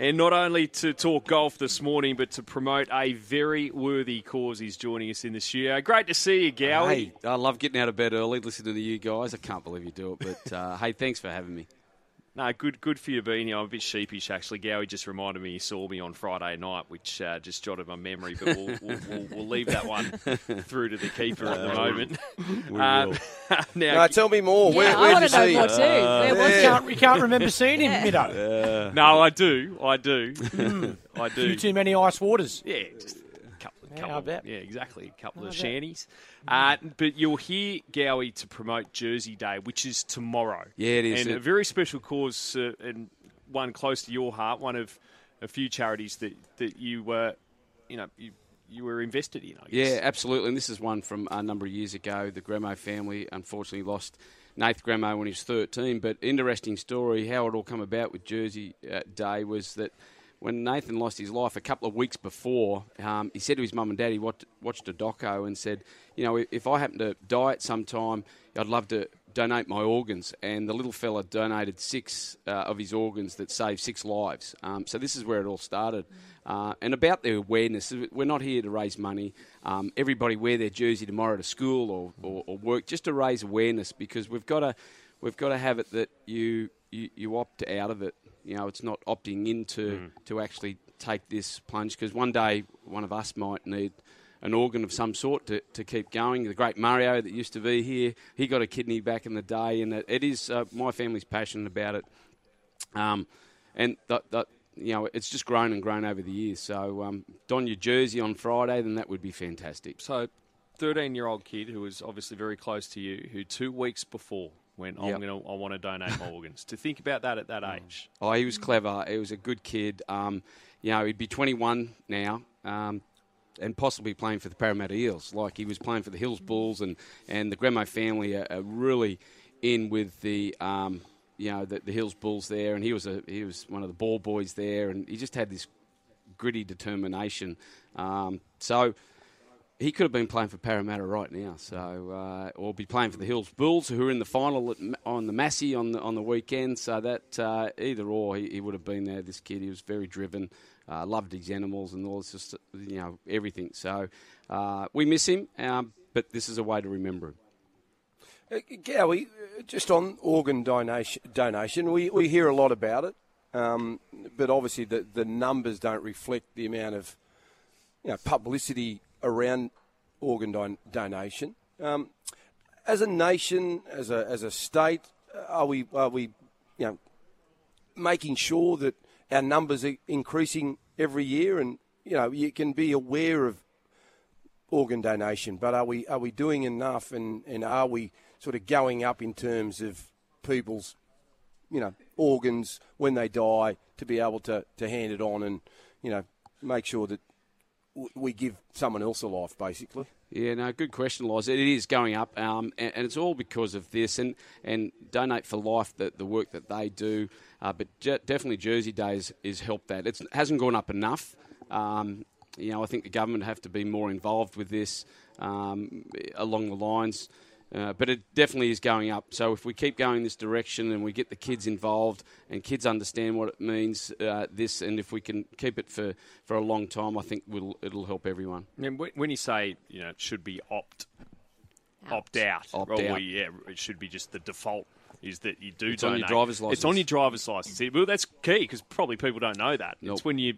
And not only to talk golf this morning, but to promote a very worthy cause. He's joining us in the studio. Great to see you, Gowie. Hey, I love getting out of bed early, listening to you guys. I can't believe you do it, but uh, hey, thanks for having me. No, good, good for you being here. I'm a bit sheepish actually. Gowie just reminded me he saw me on Friday night, which uh, just jotted my memory. But we'll, we'll, we'll, we'll leave that one through to the keeper at the moment. Um, now, No, tell me more. Yeah, Where, I where'd want to know see more him? too. Where was yeah. he? Can't, we can't remember seeing him, Middo. no, I do, I do, I Few do. too many ice waters. Yeah, just a couple, Yeah, couple I bet. yeah, exactly, a couple I of bet. shanties. Uh, but you're here, Gowie, to promote Jersey Day, which is tomorrow. Yeah, it is. and It- a very special cause uh, and one close to your heart. One of a few charities that that you were, you know, you you were invested in. I guess. Yeah, absolutely. And this is one from a number of years ago. The Gremmo family unfortunately lost Nath Gremmo when he was 13. But interesting story, how it all come about with Jersey uh, Day was that when Nathan lost his life a couple of weeks before, um, he said to his mum and dad, he watched, watched a doco and said, you know, if I happen to die at some time, I'd love to donate my organs. And the little fella donated six uh, of his organs that saved six lives. Um, so this is where it all started. Uh, and about the awareness, we're not here to raise money. Um, everybody wear their jersey tomorrow to school or, or, or work just to raise awareness because we've got to we've got to have it that you, you, you opt out of it. You know, it's not opting into to actually take this plunge because one day one of us might need an organ of some sort to, to keep going. The great Mario that used to be here, he got a kidney back in the day, and it, it is uh, my family's passionate about it. Um, and that, that, you know, it's just grown and grown over the years. So um, don your jersey on Friday, then that would be fantastic. So, thirteen-year-old kid who was obviously very close to you, who two weeks before went, I'm gonna, I want to donate my organs. To think about that at that age. Oh, he was clever. He was a good kid. Um, you know, he'd be 21 now. Um, and possibly playing for the Parramatta Eels, like he was playing for the Hills Bulls, and, and the Gremmo family are, are really in with the um, you know the, the Hills Bulls there, and he was a he was one of the ball boys there, and he just had this gritty determination. Um, so he could have been playing for Parramatta right now, so uh, or be playing for the Hills Bulls, who are in the final at, on the Massey on the on the weekend. So that uh, either or, he, he would have been there. This kid, he was very driven, uh, loved his animals and all this, just you know everything. So uh, we miss him, um, but this is a way to remember him. Uh, Gowie, just on organ donation, donation we, we hear a lot about it, um, but obviously the, the numbers don't reflect the amount of you know, publicity around organ don- donation. Um, as a nation, as a, as a state, are we, are we you know, making sure that our numbers are increasing every year? And, you know, you can be aware of organ donation, but are we are we doing enough, and, and are we sort of going up in terms of people's, you know, organs when they die to be able to, to hand it on and, you know, make sure that we give someone else a life, basically. Yeah, no, good question, Loz. It is going up, um, and, and it's all because of this. And, and Donate for Life, the, the work that they do, uh, but je- definitely Jersey Days is helped that. It hasn't gone up enough. Um, you know, I think the government have to be more involved with this um, along the lines. Uh, but it definitely is going up. So if we keep going this direction and we get the kids involved and kids understand what it means, uh, this, and if we can keep it for, for a long time, I think we'll, it'll help everyone. And when when you say you know it should be opt opt out, Opt or out. yeah, it should be just the default is that you do It's on your donate. driver's It's on licence. your driver's license. Well, that's key because probably people don't know that. Nope. It's when you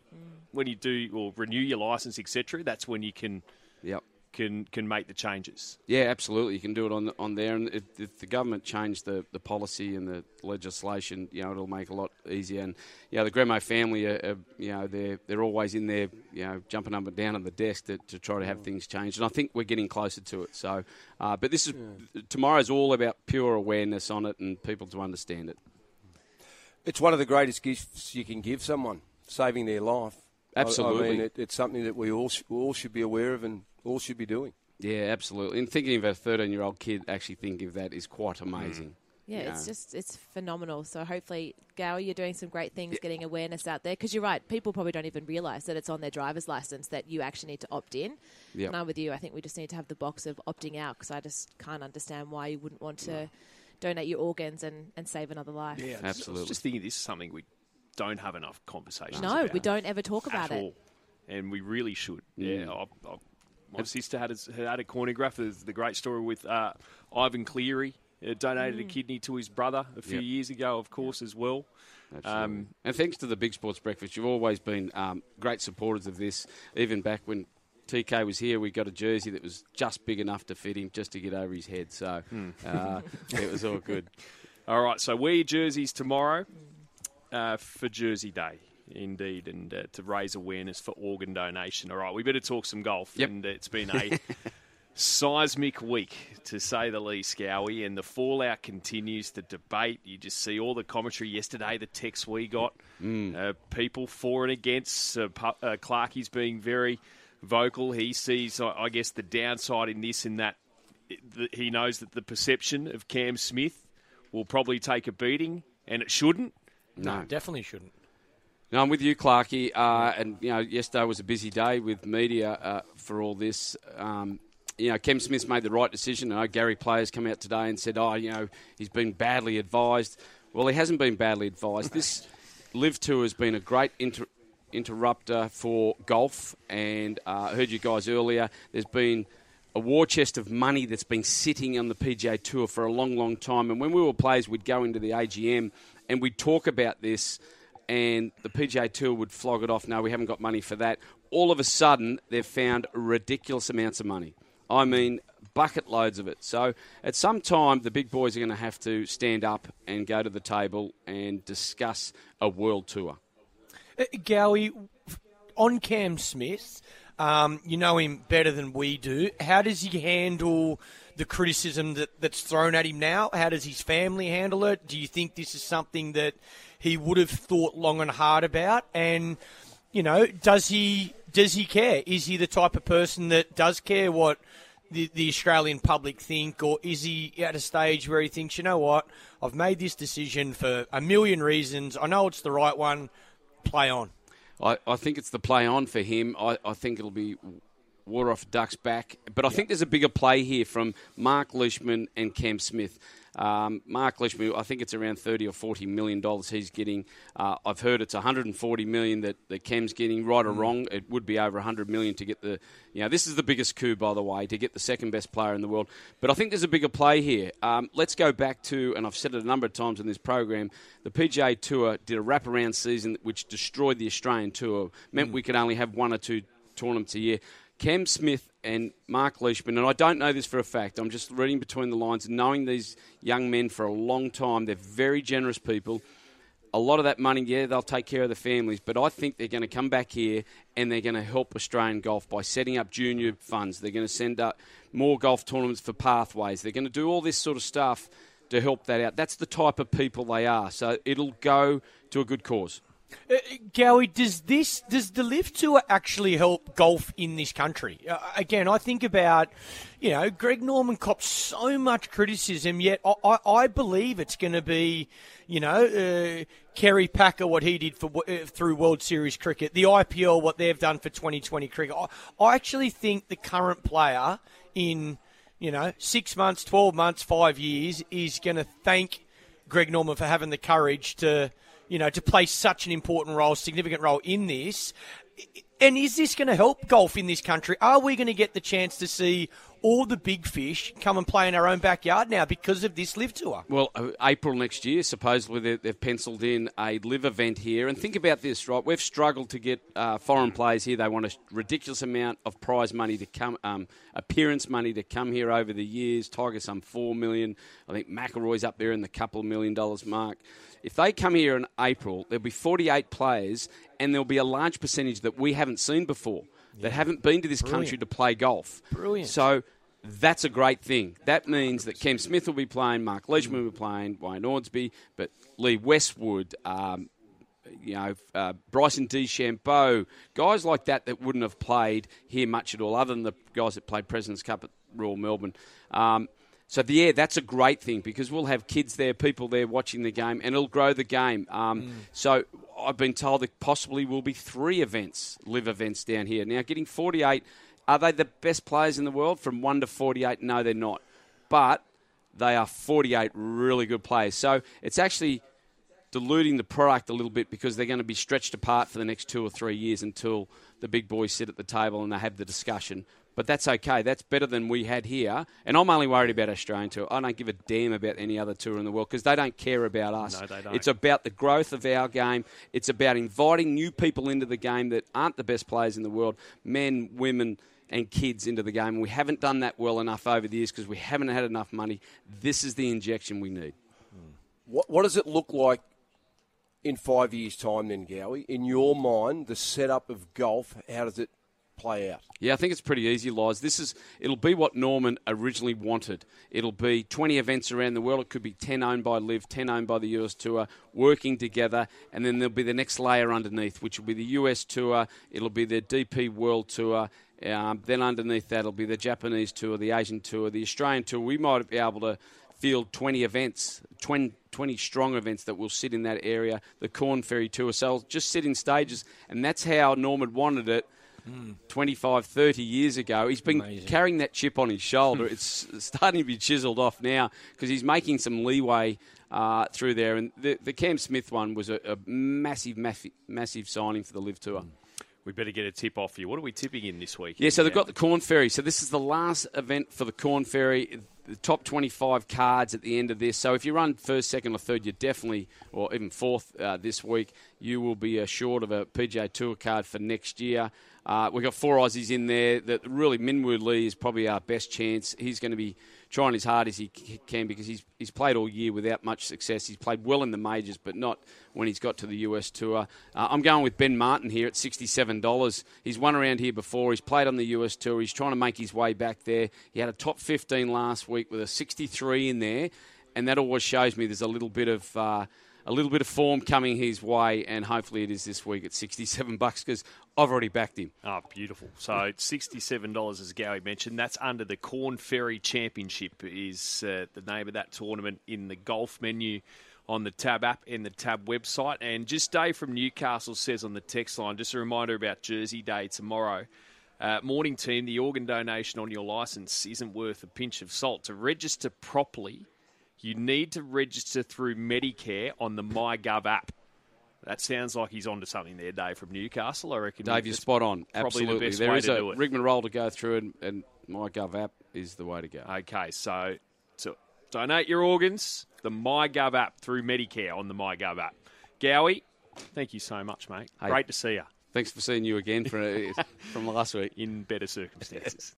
when you do or renew your license, etc. That's when you can Yep. Can can make the changes. Yeah, absolutely. You can do it on on there, and if, if the government changed the, the policy and the legislation, you know, it'll make a lot easier. And you know, the Gremmo family, are, are, you know, they're they're always in there, you know, jumping up and down on the desk to, to try to have things changed. And I think we're getting closer to it. So, uh, but this is tomorrow's all about pure awareness on it and people to understand it. It's one of the greatest gifts you can give someone, saving their life. I- I, mean, it, it's something that we all, sh- we all should be aware of and all should be doing. Yeah, absolutely. And thinking of a 13 year old kid actually thinking of that is quite amazing. Mm. Yeah, it's just it's phenomenal. So hopefully, Gowie, you're doing some great things, getting awareness out there. Because you're right, people probably don't even realise that it's on their driver's license that you actually need to opt in. Yep. And I'm with you. I think we just need to have the box of opting out because I just can't understand why you wouldn't want to donate your organs and, and save another life. I was Absolutely. just thinking this is something we don't have enough conversations. No, about we don't ever talk at about it. all, and we really should. Mm. Yeah, I, I, my sister had a, had a cornea graft. There's the great story with uh, Ivan Cleary. Uh, donated a kidney to his brother a few Yep. years ago, of course, as well. Um, and thanks to the Big Sports Breakfast, you've always been um, great supporters of this. Even back when TK was here, we got a jersey that was just big enough to fit him, just to get over his head. So uh, it was all good. All right, so wear your jerseys tomorrow uh, for Jersey Day, indeed, and uh, to raise awareness for organ donation. All right, we better talk some golf, Yep. and it's been a seismic week, to say the least, Gowie, and the fallout continues. The debate, you just see all the commentary yesterday, the texts we got, uh, people for and against. Uh, Pu- uh, Clarkie's being very vocal. He sees, I I guess, the downside in this, in that he knows that the perception of Cam Smith will probably take a beating, and it shouldn't. No. Definitely shouldn't. No, I'm with you, Clarkey. Uh, and you know, yesterday was a busy day with media uh, for all this. Um, you know, Cam Smith's made the right decision. I know Gary Players come out today and said, "Oh, you know, he's been badly advised." Well, he hasn't been badly advised. This LIV Tour has been a great inter- interrupter for golf, and uh, I heard you guys earlier. There's been a war chest of money that's been sitting on the PGA Tour for a long, long time. And when we were players, we'd go into the AGM and we'd talk about this, and the PGA Tour would flog it off. No, we haven't got money for that. All of a sudden, they've found ridiculous amounts of money. I mean, bucket loads of it. So at some time, the big boys are going to have to stand up and go to the table and discuss a world tour. Uh, Gowie, on Cam Smith, um, you know him better than we do. How does he handle the criticism that, that's thrown at him now? How does his family handle it? Do you think this is something that he would have thought long and hard about? And you know, does he does he care? Is he the type of person that does care what the, the Australian public think, or is he at a stage where he thinks, you know what, I've made this decision for a million reasons. I know it's the right one. Play on. I, I think it's the play on for him. I, I think it'll be water off duck's back. But I think there's a bigger play here from Mark Leishman and Cam Smith. Um, Mark Leishman, I think it's around 30 or 40 million dollars he's getting. Uh, I've heard it's 140 million that, that Cam's getting. Right or wrong, it would be over 100 million to get the. You know, this is the biggest coup, by the way, to get the second best player in the world. But I think there's a bigger play here. Um, let's go back to, and I've said it a number of times in this program. The PGA Tour did a wraparound season which destroyed the Australian Tour. Meant we could only have one or two tournaments a year. Cam Smith and Mark Leishman, and I don't know this for a fact, I'm just reading between the lines knowing these young men for a long time. They're very generous people. A lot of that money, yeah, they'll take care of the families, but I think they're going to come back here and they're going to help Australian golf by setting up junior funds. They're going to send up more golf tournaments for pathways. They're going to do all this sort of stuff to help that out. That's the type of people they are. So it'll go to a good cause. Uh, Gowie, does this does the LIV Tour actually help golf in this country? Uh, again, I think about you know Greg Norman copped so much criticism, yet I, I, I believe it's going to be you know uh, Kerry Packer what he did for uh, through World Series cricket, the IPL what they've done for 2020 cricket. I, I actually think the current player in you know six months, twelve months, five years is going to thank Greg Norman for having the courage to you know, to play such an important role, significant role in this. And is this going to help golf in this country? Are we going to get the chance to see all the big fish come and play in our own backyard now because of this LIV tour? Well, uh, April next year, supposedly they- they've penciled in a live event here. And think about this, right? We've struggled to get uh, foreign players here. They want a ridiculous amount of prize money to come, um, appearance money to come here over the years. Tiger some four million. I think McIlroy's up there in the couple of million dollars mark. If they come here in April, there'll be 48 players, and there'll be a large percentage that we haven't seen before, that haven't been to this country to play golf. Brilliant. So that's a great thing. That means that Cam Smith will be playing, Mark Leishman will be playing, Wade Ormsby, but Lee Westwood, um, you know, uh, Bryson DeChambeau, guys like that that wouldn't have played here much at all, other than the guys that played President's Cup at Royal Melbourne. Um, so the, yeah, that's a great thing because we'll have kids there, people there watching the game, and it'll grow the game. Um, So I've been told that possibly will be three events, live events down here. Now, getting 48, are they the best players in the world from one to 48? No, they're not. But they are 48 really good players. So it's actually diluting the product a little bit because they're going to be stretched apart for the next two or three years until the big boys sit at the table and they have the discussion. But that's okay. That's better than we had here. And I'm only worried about Australian tour. I don't give a damn about any other tour in the world because they don't care about us. No, they don't. It's about the growth of our game. It's about inviting new people into the game that aren't the best players in the world, men, women, and kids into the game. We haven't done that well enough over the years because we haven't had enough money. This is the injection we need. What, what does it look like in five years' time, then, Gowie? In your mind, the setup of golf, how does it play out? Yeah, I think it's pretty easy, Lies. This is it'll be what Norman originally wanted. It'll be 20 events around the world. It could be 10 owned by LIV, 10 owned by the US Tour, working together, and then there'll be the next layer underneath, which will be the US Tour. It'll be the DP World Tour. Um, then underneath that, will be the Japanese Tour, the Asian Tour, the Australian Tour. We might be able to field 20 events, 20, 20 strong events that will sit in that area. The Corn Ferry Tour, so just sit in stages, and that's how Norman wanted it. 25, 30 years ago. He's been Amazing. carrying that chip on his shoulder. it's starting to be chiseled off now because he's making some leeway uh, through there. And the, the Cam Smith one was a, a massive, massive, massive signing for the LIV Tour. We better get a tip off you. What are we tipping in this week? Yeah, so they've got the Corn Ferry. So this is the last event for the Corn Ferry. The top 25 cards at the end of this. So if you run first, second, or third, you're definitely, or even fourth uh, this week, you will be assured of a PGA Tour card for next year. Uh, we've got four Aussies in there. That really Minwoo Lee is probably our best chance. He's going to be trying as hard as he can because he's he's played all year without much success. He's played well in the majors, but not when he's got to the US Tour. Uh, I'm going with Ben Martin here at $67. He's won around here before. He's played on the US Tour. He's trying to make his way back there. He had a top 15 last week with a 63 in there, and that always shows me there's a little bit of. Uh, a little bit of form coming his way, and hopefully it is this week at 67 bucks because I've already backed him. Oh, beautiful. So $67, as Gowie mentioned. That's under the Corn Ferry Championship is uh, the name of that tournament in the golf menu on the Tab app and the Tab website. And just Dave from Newcastle says on the text line, just a reminder about Jersey Day tomorrow. Uh, morning team, the organ donation on your licence isn't worth a pinch of salt. To register properly, you need to register through Medicare on the MyGov app. That sounds like he's onto something there, Dave from Newcastle. I reckon. Dave, you're spot on. Probably Absolutely. the best There way is to a do it. rigmarole to go through, and, and MyGov app is the way to go. Okay, so to donate your organs, the MyGov app through Medicare on the MyGov app. Gowie, thank you so much, mate. Hey. Great to see you Thanks for seeing you again for, uh, from last week. in better circumstances.